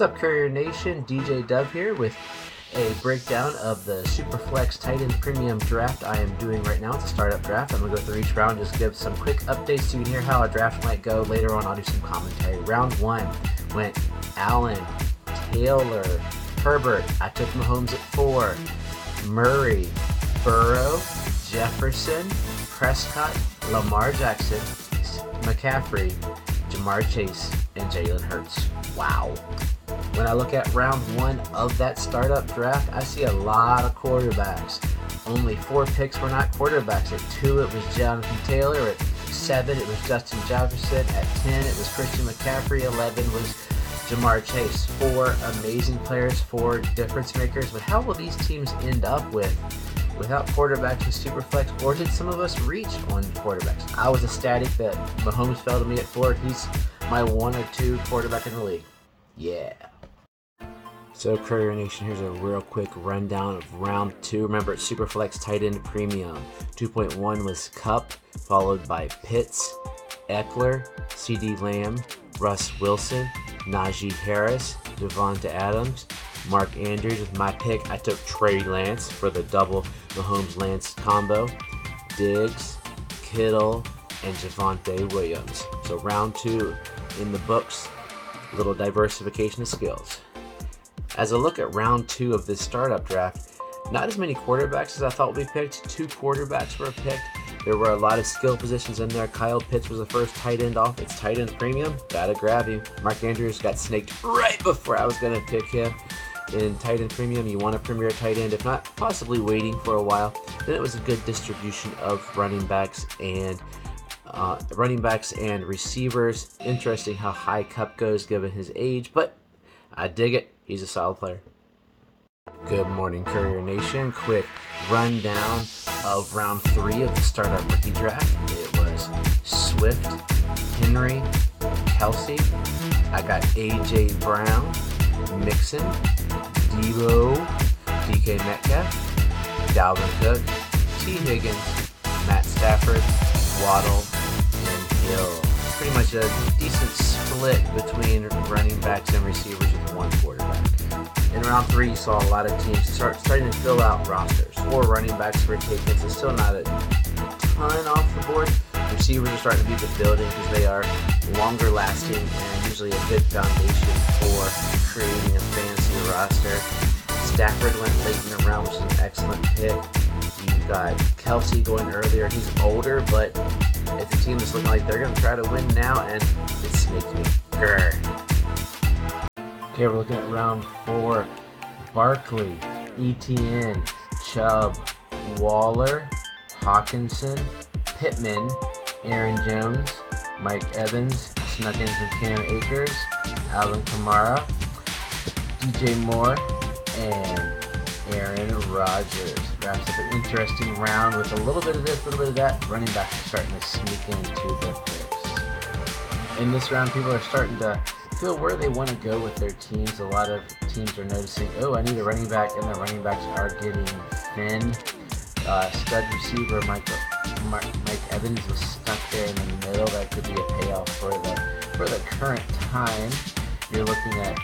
What's up, Courier Nation? DJ Dove here with a breakdown of the Superflex Tight End Premium draft I am doing right now. It's a startup draft. I'm going to go through each round, and just give some quick updates so you can hear how a draft might go. Later on, I'll do some commentary. Round one went Allen, Taylor, Herbert. I took Mahomes at four. Murray, Burrow, Jefferson, Prescott, Lamar Jackson, McCaffrey, Ja'Marr Chase, and Jalen Hurts. Wow. When I look at round one of that startup draft, I see a lot of quarterbacks. Only four picks were not quarterbacks. At two, it was Jonathan Taylor. At seven, it was Justin Jefferson. At 10, it was Christian McCaffrey. 11 was Ja'Marr Chase. Four amazing players, four difference makers. But how will these teams end up with without quarterbacks with Superflex, or did some of us reach on quarterbacks? I was ecstatic that Mahomes fell to me at four. He's my one or two quarterback in the league. Yeah. So, Courier Nation, here's a real quick rundown of round two. Remember, it's Superflex Tight End Premium. 2.1 was Kupp, followed by Pitts, Ekeler, CeeDee Lamb, Russ Wilson, Najee Harris, Davante Adams, Mark Andrews. With my pick, I took Trey Lance for the double Mahomes Lance combo, Diggs, Kittle, and Javonte Williams. So, round two in the books, little diversification of skills. As I look at round two of this startup draft, not as many quarterbacks as I thought would be picked. Two quarterbacks were picked. There were a lot of skill positions in there. Kyle Pitts was the first tight end off. It's tight end premium. Gotta grab you. Mark Andrews got snaked right before I was gonna pick him. In tight end premium, you want a premier tight end, if not possibly waiting for a while. Then it was a good distribution of running backs and uh, running backs and receivers. Interesting how high Kupp goes given his age, but I dig it. He's a solid player. Good morning, Courier Nation. Quick rundown of round three of the startup rookie draft. It was Swift, Henry, Kelce. I got AJ Brown, Mixon, Deebo, DK Metcalf, Dalvin Cook, Tee Higgins, Matt Stafford, Waddle, and Hill. Pretty much a decent split between running backs and receivers with one quarterback. In round three, you saw a lot of teams start starting to fill out rosters. Four running backs for taken, so still not a ton off the board. Receivers are starting to be the building because they are longer lasting and usually a good foundation for creating a fantasy roster. Stafford went late in the round, which is an excellent pick. You got Kelce going earlier. He's older, but it's a team that's looking like they're going to try to win now, and it makes me grr. Okay, we're looking at round four. Barkley, ETN, Chubb, Waller, Hockenson, Pittman, Aaron Jones, Mike Evans, snuck in Cam Akers, Alvin Kamara, DJ Moore, and Rodgers. Wraps up an interesting round with a little bit of this, a little bit of that. Running backs are starting to sneak into the picks. In this round, people are starting to feel where they want to go with their teams. A lot of teams are noticing, oh, I need a running back, and the running backs are getting thin. Uh, stud receiver Mike, Mike Evans was stuck there in the middle. That could be a payoff for the for the current time. You're looking at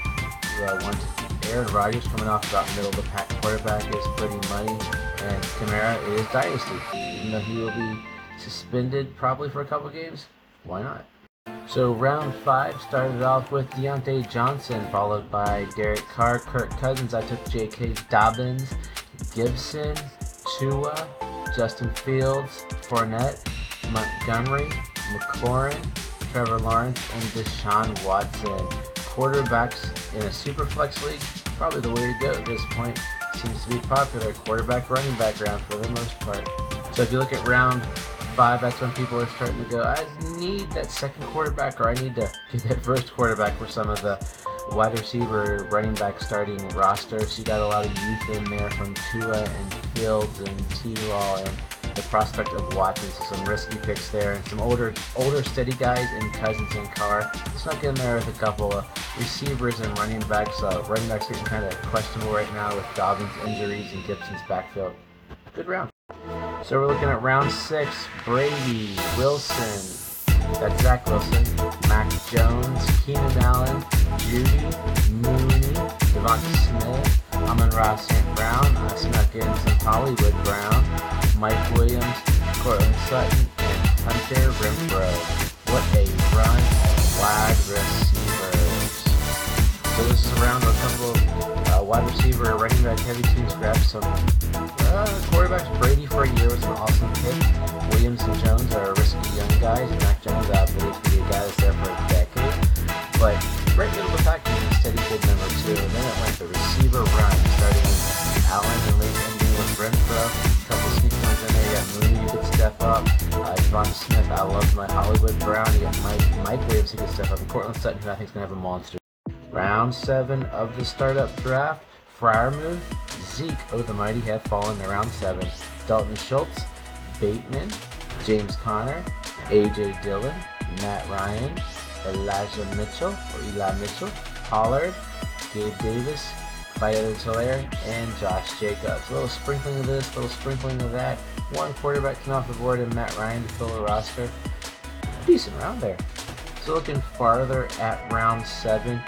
uh, one Aaron Rodgers coming off about middle of the pack quarterback is pretty money, and Kamara is dynasty. Even though he will be suspended probably for a couple games, why not? So round five started off with Diontae Johnson, followed by Derek Carr, Kirk Cousins. I took J.K. Dobbins, Gibson, Tua, Justin Fields, Fournette, Montgomery, McLaurin, Trevor Lawrence, and Deshaun Watson. Quarterbacks in a super flex league, probably the way to go at this point. Seems to be popular. Quarterback running back round for the most part. So if you look at round five, that's when people are starting to go, I need that second quarterback, or I need to get that first quarterback for some of the wide receiver, running back starting rosters. You got a lot of youth in there from Tua and Fields and T-Law and the prospect of Watson. So some risky picks there, and some older, older steady guys in Cousins and Carr. Snuck in there with a couple of receivers and running backs. Uh, running backs getting kind of questionable right now with Dobbins injuries and Gibson's backfield. Good round. So we're looking at round six. Brady, Wilson, that's Zach Wilson, Mac Jones, Keenan Allen, Jeudy, Mooney, Devonta Smith, Amon-Ra St. Brown. I snuck in some Hollywood Brown, Mike Williams, Courtland Sutton, and Hunter Renfrow. What a run of wide receivers. So this is around a couple of uh, wide receiver, running back heavy teams grab some uh, quarterbacks. Brady for a year was an awesome pick. Williams and Jones are risky young guys. Mac Jones, I believe, to be a guy that's there for a decade. But right middle of the pack is steady good number two. And then it went the receiver run, starting with Allen and late ending with Renfrow. You Mooney, you could step up. Uh, Devonta Smith, I love my Hollywood Brown. You got Mike, Mike Williams, who could step up. And Courtland Sutton, who I think is going to have a monster. Round seven of the startup draft. Freiermuth, Zeke, oh the mighty have fallen in round seven. Dalton Schultz, Bateman, James Conner, AJ Dillon, Matt Ryan, Elijah Mitchell or Eli Mitchell, Pollard, Gabe Davis, Viola Hilaire, and Josh Jacobs. A little sprinkling of this, a little sprinkling of that. One quarterback came off the board and Matt Ryan to fill the roster. Decent round there. So looking farther at round seven,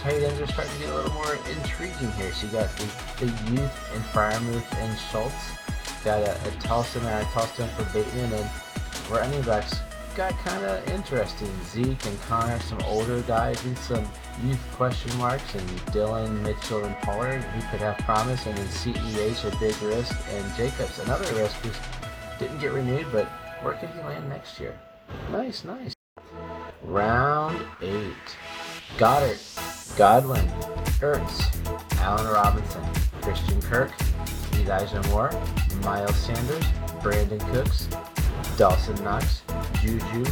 tight ends are starting to get a little more intriguing here. So you got the, the youth and Freiermuth and Schultz. Got a, a Tolson and a Tolson for Bateman and running backs got kind of interesting. Zeke and Conner, some older guys and some youth question marks, and Dillon, Mitchell, and Pollard who could have promise, and then CEH a big risk, and Jacobs another risk who didn't get renewed, but where could he land next year? Nice, nice. Round eight. Goedert Godwin, Ertz, Allen Robinson, Christian Kirk, Elijah Moore, Miles Sanders, Brandin Cooks, Dawson Knox, Juju,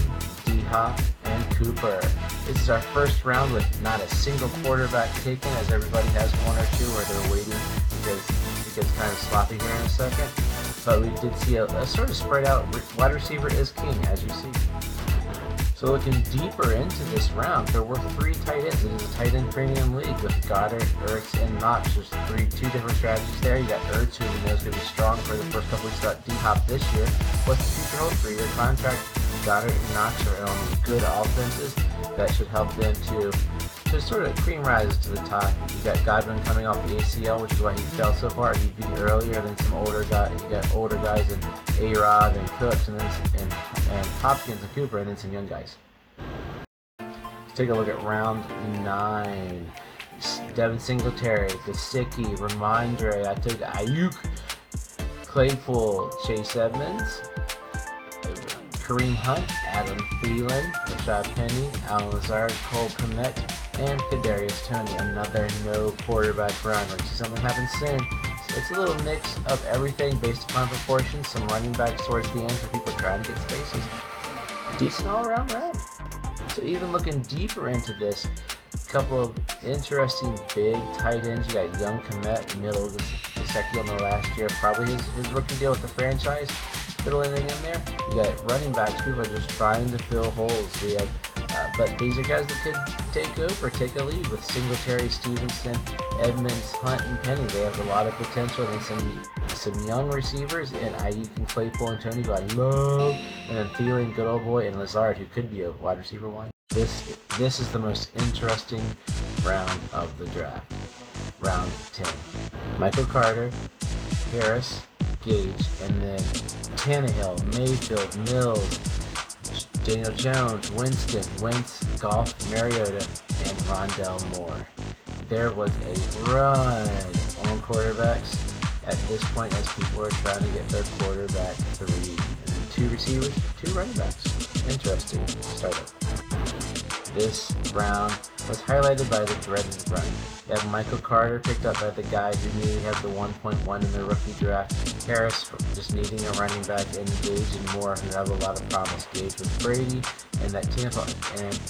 D Hop, and Cooper. This is our first round with not a single quarterback taken, as everybody has one or two where they're waiting because it gets kind of sloppy here in a second. But we did see a, a sort of spread out wide receiver is king, as you see. So looking deeper into this round, there were three tight ends. It is a tight end premium league with Goedert, Ertz, and Knox. There's three, two different strategies there. You got Ertz, who we know is going to be strong for the first couple weeks. Got D-Hop this year. What's the future hold for your contract? Goedert and Knox are on good offenses that should help them to to sort of cream rise to the top. You got Godwin coming off the ACL, which is why he fell so far. He'd be earlier than some older guys. You got older guys in A Rod and Cooks, and then and, and Hopkins and Cooper, and then some young guys. Let's take a look at round nine. Devin Singletary, Gesicki, Rhamondre, I took Aiyuk, Claypool, Chase Edmonds, Kareem Hunt, Adam Thielen, Rashad Penny, Allen Lazard, Cole Kmet, and Kadarius Toney. Another no quarterback run. Let's see something happen soon. So it's a little mix of everything based upon proportions. Some running backs towards the end for people trying to get spaces. Decent all-around round. So even looking deeper into this, a couple of interesting big tight ends. You got young Kmet, middle of the, second in the last year, probably his, his rookie deal with the franchise fiddle anything in there. You got running backs. People are just trying to fill holes. We have, uh, but these are guys that could take over, take a lead with Singletary, Stevenson, Edmonds, Hunt, and Penny. They have a lot of potential and some some young receivers and Aiyuk and Claypool and Toney, who I love, and then Thielen, good old boy, and Lazard who could be a wide receiver one. This this is the most interesting round of the draft. Round 10. Michael Carter, Harris, Gage, and then Tannehill, Mayfield, Mills, Daniel Jones, Winston, Wentz, Goff, Mariota, and Rondale Moore. There was a run on quarterbacks at this point as people are trying to get their quarterback three. And two receivers, two running backs. Interesting startup. This round was highlighted by the dreaded run. You have Michael Carter picked up by the guy who he had the 1.1 in the rookie draft. Harris just needing a running back, and Gage and Moore who have a lot of promise. Gage with Brady and that Tampa and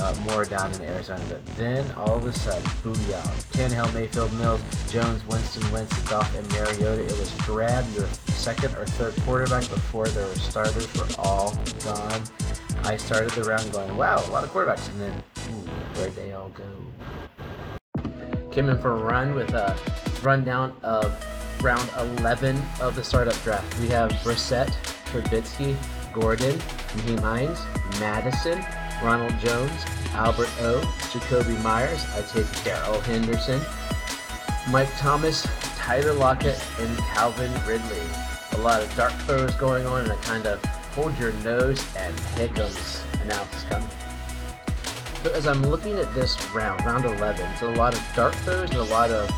uh, Moore down in Arizona. But then all of a sudden, booyah! Tannehill, Mayfield, Mills, Jones, Winston, Winston, Goff, and Mariota. It was grab your second or third quarterback before their starters were all gone. I started the round going, wow, a lot of quarterbacks, and then, ooh, where'd they all go? Came in for a run with a rundown of round 11 of the startup draft. We have Brissett, Trubisky, Gordon, Nyheim Hines, Mattison, Ronald Jones, Albert O, Jakobi Meyers. I take Darrell Henderson, Mike Thomas, Tyler Lockett, and Calvin Ridley. A lot of dark throws going on and a kind of hold your nose and pick'ems analysis coming. So as I'm looking at this round, round 11, it's a lot of dark throws and a lot of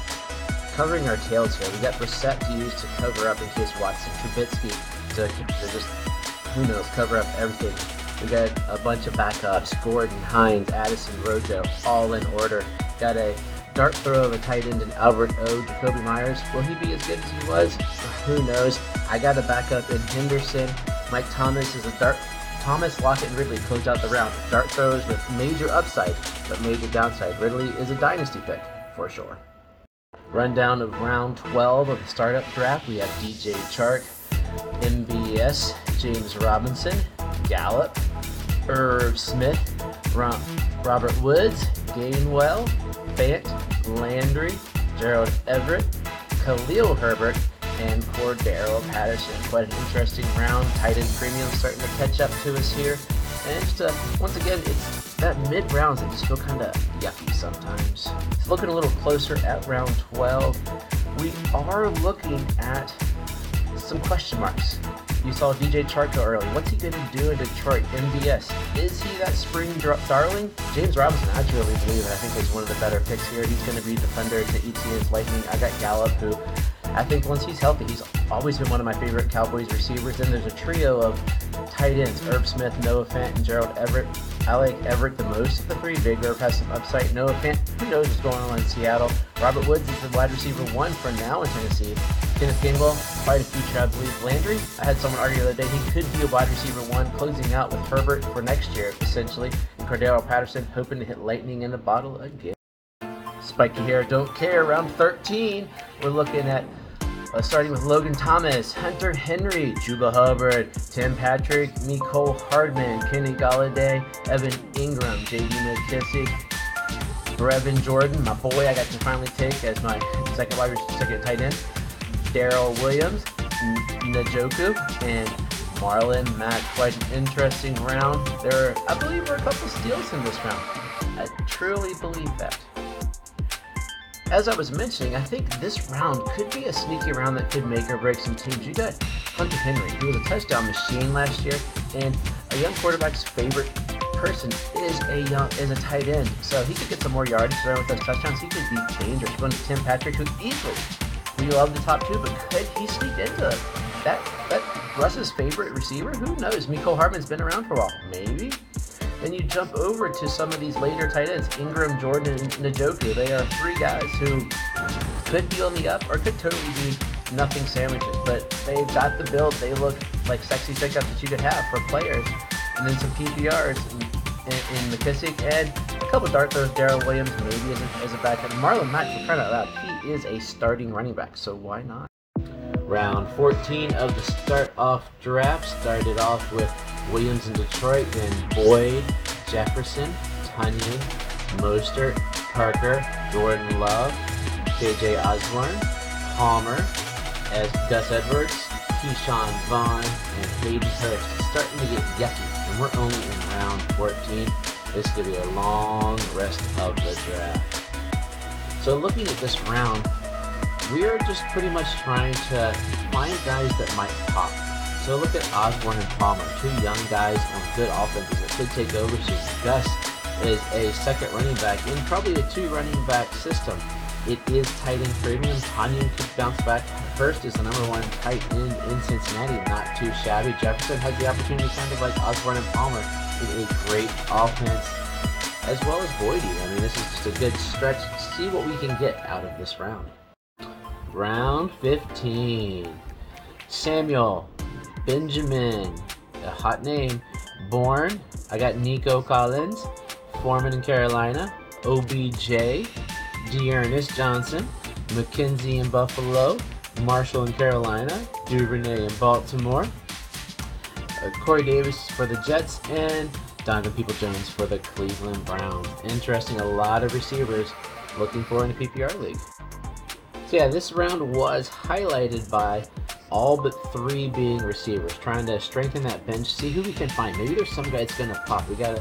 covering our tails here. We got Brissett to use to cover up in case Watson, Trubisky to, to just, who knows, cover up everything. We got a bunch of backups, Gordon, Hines, Addison, Rojo, all in order. Got a dart throw of a tight end in Albert O. Jakobi Meyers. Will he be as good as he was? Who knows? I got a backup in Henderson. Mike Thomas is a dart Thomas, Lockett, and Ridley closed out the round. Dart throws with major upside, but major downside. Ridley is a dynasty pick, for sure. Rundown of round 12 of the startup draft. We have DJ Chark, MVS, James Robinson, Gallup, Irv Smith, Robert Woods, Gainwell, Fant, Landry, Gerald Everett, Khalil Herbert, and Cordarrelle Patterson. Quite an interesting round. Tight end premium starting to catch up to us here. And just uh, once again, it's that mid rounds that just feel kind of yucky sometimes. So looking a little closer at round 12, we are looking at some question marks. You saw DJ Charko early. What's he going to do in Detroit? MVS. Is he that spring darling? James Robinson, I truly believe, and I think is one of the better picks here. He's going to be defender to ETN's Lightning. I got Gallup, who I think once he's healthy, he's always been one of my favorite Cowboys receivers. Then there's a trio of tight ends: Irv Smith, Noah Fant, and Gerald Everett. I like Everett the most of the three. Big Irv has some upside. Noah Fant, who knows what's going on in Seattle. Robert Woods is the wide receiver one for now in Tennessee. Kenneth Gainwell, quite a future, I believe. Landry, I had someone argue the other day he could be a wide receiver one, closing out with Herbert for next year, essentially. And Cordarrelle Patterson hoping to hit lightning in the bottle again. Spiky hair, don't care. Round 13, we're looking at uh, starting with Logan Thomas, Hunter Henry, Chuba Hubbard, Tim Patrick, Mecole Hardman, Kenny Golladay, Evan Engram, J.D. McKissic, Brevin Jordan, my boy, I got to finally take as my second wide second tight end, Darrel Williams, Njoku, and Marlon Mack. Quite an interesting round. There, are, I believe, were a couple steals in this round. I truly believe that as I was mentioning, I think this round could be a sneaky round that could make or break some teams. You got Hunter Henry, who was a touchdown machine last year, and a young quarterback's favorite person is a young is a tight end. So he could get some more yards with those touchdowns. He could be dangerous. Going to Tim Patrick, who easily we love the top two, but could he sneak into that that Russ's favorite receiver? Who knows? Mecole Hardman's been around for a while. Maybe. Then you jump over to some of these later tight ends, Engram, Jordan, and Njoku. They are three guys who could be on the up or could totally be nothing sandwiches, but they've got the build. They look like sexy pickups that you could have for players. And then some PPRs in, in, in McKissic and a couple dart throws, Darrel Williams maybe as a, as a backup. Marlon Mack, for crying out loud, he is a starting running back, so why not? Round 14 of the start off draft started off with Williams in Detroit, then Boyd, Jefferson, Tonyan, Mostert, Parker, Jordan Love, KJ Osborn, Palmer, as Gus Edwards, Ke'Shawn Vaughn, and Hayden Hurst. It's starting to get yucky, and we're only in round 14. This could be a long rest of the draft. So looking at this round, we're just pretty much trying to find guys that might pop. So look at Osborn and Palmer, two young guys on good offenses that could take over. So Gus is a second running back in probably a two running back system. It is tight end premium. Tonyan could bounce back. First is the number one tight end in Cincinnati, not too shabby. Jefferson has the opportunity, kind of like Osborn and Palmer, in a great offense, as well as Boydie. I mean, this is just a good stretch. See what we can get out of this round. Round 15. Samuel Benjamin, a hot name. Bourne, I got Nico Collins, Foreman in Carolina, OBJ, D'Ernest Johnson, McKenzie in Buffalo, Marshall in Carolina, Duvernay in Baltimore, uh, Corey Davis for the Jets, and Donovan People Jones for the Cleveland Browns. Interesting, a lot of receivers looking for in the PPR league. So yeah, this round was highlighted by all but three being receivers, trying to strengthen that bench, see who we can find. Maybe there's some guy that's going to pop. We got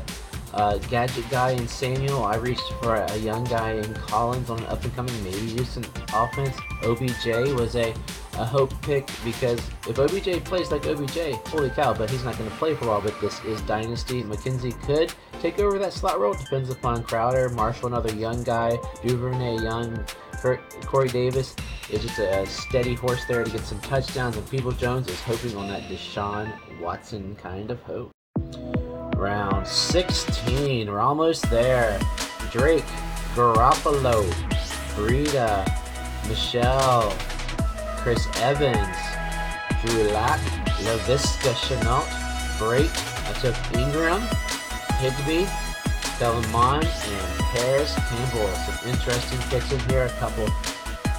a gadget guy in Samuel. I reached for a young guy in Collins on an up and coming, maybe Houston offense. OBJ was a, a hope pick because if OBJ plays like OBJ, holy cow, but he's not going to play for a while. But this is Dynasty. McKenzie could take over that slot role. Depends upon Crowder, Marshall, another young guy, Duvernay, young. Corey Davis is just a steady horse there to get some touchdowns, and People Jones is hoping on that Deshaun Watson kind of hope. Round 16, we're almost there. Drake, Garoppolo, Breida, Michel, Chris Evans, Drew Lock, Laviska Shenault, Brate, I took Ingram, Higbee, Kellen Mond, and Parris Campbell. Some interesting picks in here. A couple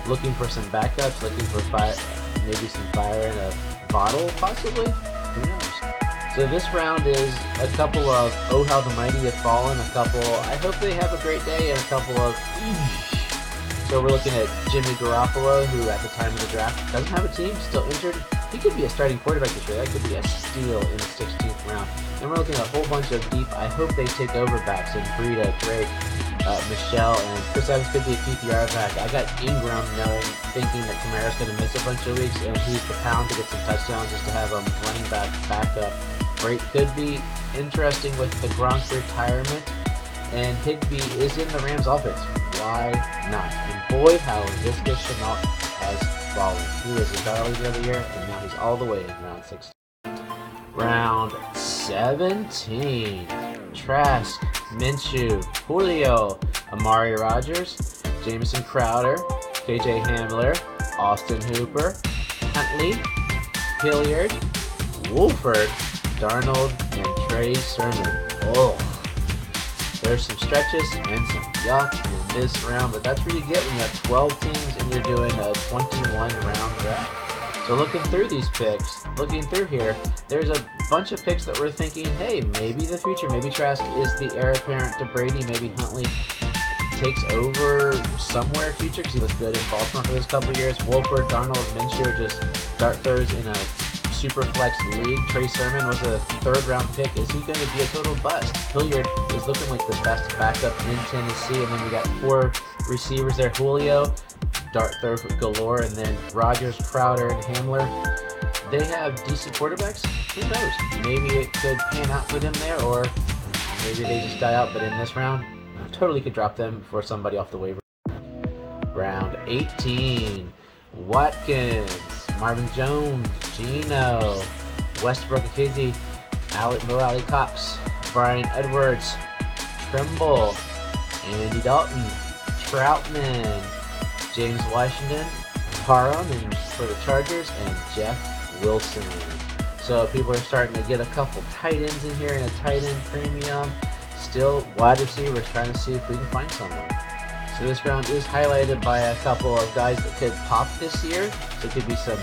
looking for some backups, looking for fire, maybe some fire in a bottle, possibly. Who knows? So this round is a couple of Oh How the Mighty Have Fallen, a couple I Hope They Have a Great Day, and a couple of So we're looking at Jimmy Garoppolo, who at the time of the draft doesn't have a team, still injured. He could be a starting quarterback this year. That could be a steal in the 16th round. And we're looking at a whole bunch of deep I Hope They Take Over backs in Breida, Drake, uh, Michel, and Chris Evans could be a PPR back. I got Ingram knowing, thinking that Kamara's going to miss a bunch of weeks, and he's the pound to get some touchdowns just to have him running back backup. Brate could be interesting with the Gronk retirement, and Higbee is in the Rams offense. Why not? And boy, how Visca Shenault has fallen. He was a darling the other year, and all the way in round 16. Round 17. Trask, Minshew, Julio, Amari Rogers, Jamison Crowder, KJ Hamler, Austin Hooper, Huntley, Hilliard, Wolford, Darnold, and Trey Sermon. Oh, there's some stretches and some yuck in this round, but that's what you get when you have 12 teams and you're doing a 21 round draft. So looking through these picks, looking through here, there's a bunch of picks that we're thinking, hey, maybe the future, maybe Trask is the heir apparent to Brady, maybe Huntley takes over somewhere future because he was good in Baltimore for this couple years. Wolford, Darnold, Minshew just dart throws in a super flex league. Trey Sermon was a third round pick. Is he going to be a total bust? Hilliard is looking like the best backup in Tennessee, and then we got four receivers there. Julio, dart throw galore, and then Rogers, Crowder, and Hamler. They have decent quarterbacks. Who knows? Maybe it could pan out for them there, or maybe they just die out. But in this round, totally could drop them for somebody off the waiver. Round 18. Watkins, Marvin Jones, Geno, Westbrook Akizzi, Alec Mo Alie-Cox, Bryan Edwards, Trimble, Andy Dalton, Trautman, James Washington, Parham for the Chargers, and Jeff Wilson. So people are starting to get a couple tight ends in here and a tight end premium. Still wide receivers trying to see if we can find someone. So this round is highlighted by a couple of guys that could pop this year. So it could be some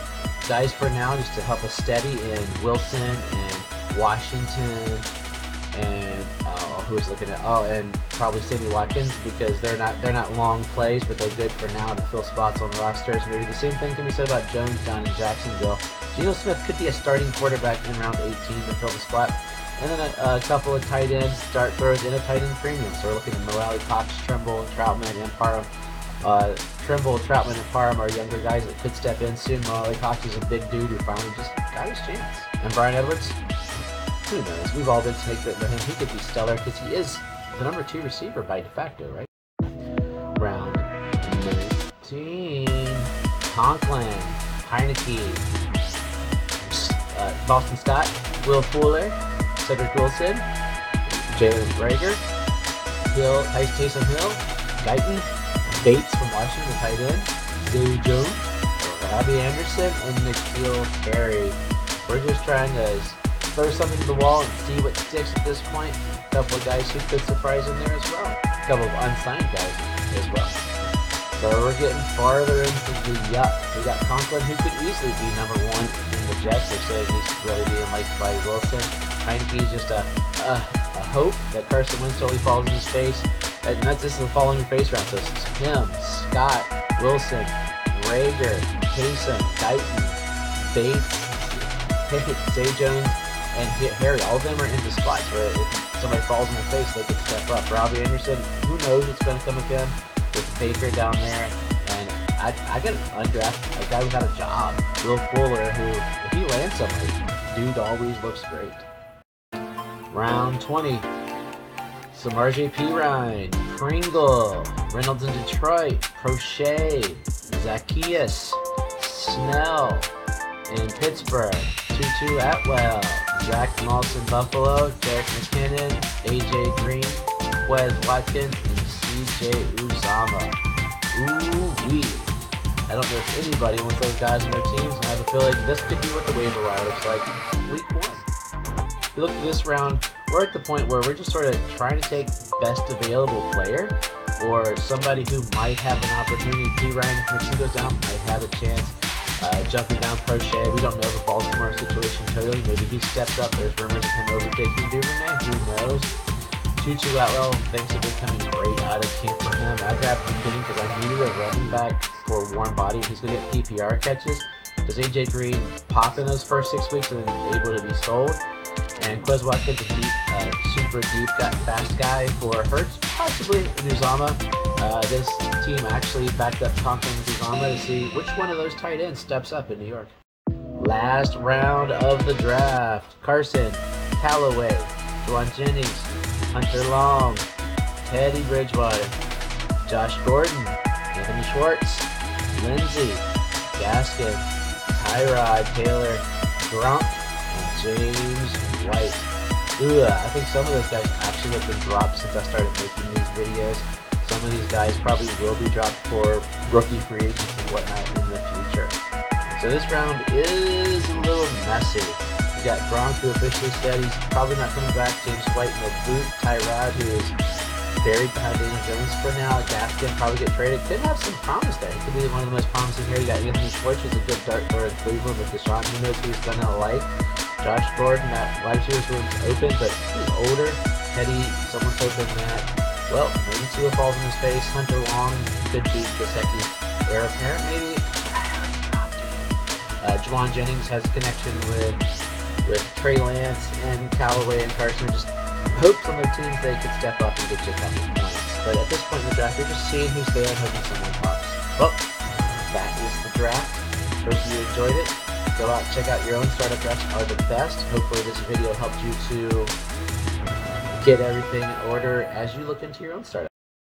guys for now just to help us steady in Wilson and Washington and uh, who's looking at oh and probably Sammy Watkins because they're not they're not long plays but they're good for now to fill spots on the rosters. Maybe the same thing can be said about Jones down in Jacksonville. Geno Smith could be a starting quarterback in round 18 to fill the spot. And then a, a couple of tight ends start throws in a tight end premium. So we're looking at Mo Alie-Cox, Trimble, Trautman, and Parham. Uh, Trimble, Trautman, and Parham are younger guys that could step in soon. Mo Alie-Cox is a big dude who finally just got his chance. And Bryan Edwards, who knows? We've all been bitten by him. He could be stellar because he is the number two receiver by de facto, right? Round 19. Conklin, Heinicke, uh, Boston Scott, Will Fuller, Cedric Wilson, Jalen Reagor, Hill, Taysom Hill, Guyton, Bates from Washington, the tight end, Zay Jones, Robbie Anderson, and N'Keal Harry. We're just trying to throw something to the wall and see what sticks at this point. A couple of guys who could surprise in there as well. A couple of unsigned guys as well. So we're getting farther into the yuck. We got Conklin who could easily be number one in the Jets. They're saying he's really being liked by Wilson. Heinicke's just a, a, a hope that Carson Wentz totally falls in his face. And that's just the fall in your face round. So it's him, Scott, Wilson, Reagor, Taysom, Guyton, Bates, Zay Jones, and hit Harry, all of them are in the spots where if somebody falls in the face, they can step up. Robbie Anderson, who knows what's going to come again with Baker down there. And I, I got undrafted, a guy without a job, Will Fuller, who, if he lands somebody, dude always looks great. Round 20. Samaje Ryan, Pringle, Reynolds in Detroit, Proche, Zacchaeus, Snell in Pittsburgh, Tutu Atwell, Zach Moss Buffalo, Derek McKinnon, AJ Green, Wes Watkins, and CJ Uzomah. Ooh wee. I don't know if anybody wants those guys on their teams, and I have a feeling this could be what the waiver wire looks like week one. If you look at this round, we're at the point where we're just sort of trying to take best available player or somebody who might have an opportunity. P. Ryan, if he goes down, might have a chance. Uh, jumping down Proche, we don't know the Baltimore situation totally. Maybe he stepped up. There's rumors of him overtaking Duvernay. Who knows? Tutu Atwell, things have been coming great out of camp for him. I grabbed him because I needed a running back for a warm body. He's going to get PPR catches. Does AJ Green pop in those first six weeks and then able to be sold? And Quez Watkins, a deep, uh, super deep, got fast guy for Hurts, possibly Uzomah. Uh, this team actually backed up Conklin Uzomah to see which one of those tight ends steps up in New York. Last round of the draft. Carson, Callaway, Jauan Jennings, Hunter Long, Teddy Bridgewater, Josh Gordon, Anthony Schwartz, Lindsay, Gaskin, Tyrod Taylor, Gronk, and James White. Ooh, I think some of those guys actually have been dropped since I started making these videos. Some of these guys probably will be dropped for rookie free agents and whatnot in the future. So this round is a little messy. We got Gronk who officially said he's probably not coming back. James White in the boot. Tyrod who is buried behind Daniel Jones for now. Gaskin probably get traded. Could have some promise there. He could be one of the most promising here. You got Anthony Schwartz, who's a good dart thrower in Cleveland with Deshaun. Who knows who he's gonna like. Josh Gordon, that wide receiver room's open, but he's older. Teddy, someone's hoping that, well, maybe Tua falls in his face. Hunter Long could be Gesicki heir apparent, maybe. Uh, Jauan Jennings has a connection with with Trey Lance and Callaway and Carson. Just hopes on their teams they could step up and get you a couple points. But at this point in the draft, you're just seeing who's there and hoping someone pops. Well, that is the draft. Hope you enjoyed it go out check out your own startup drafts are the best. Hopefully this video helped you to get everything in order as you look into your own startup.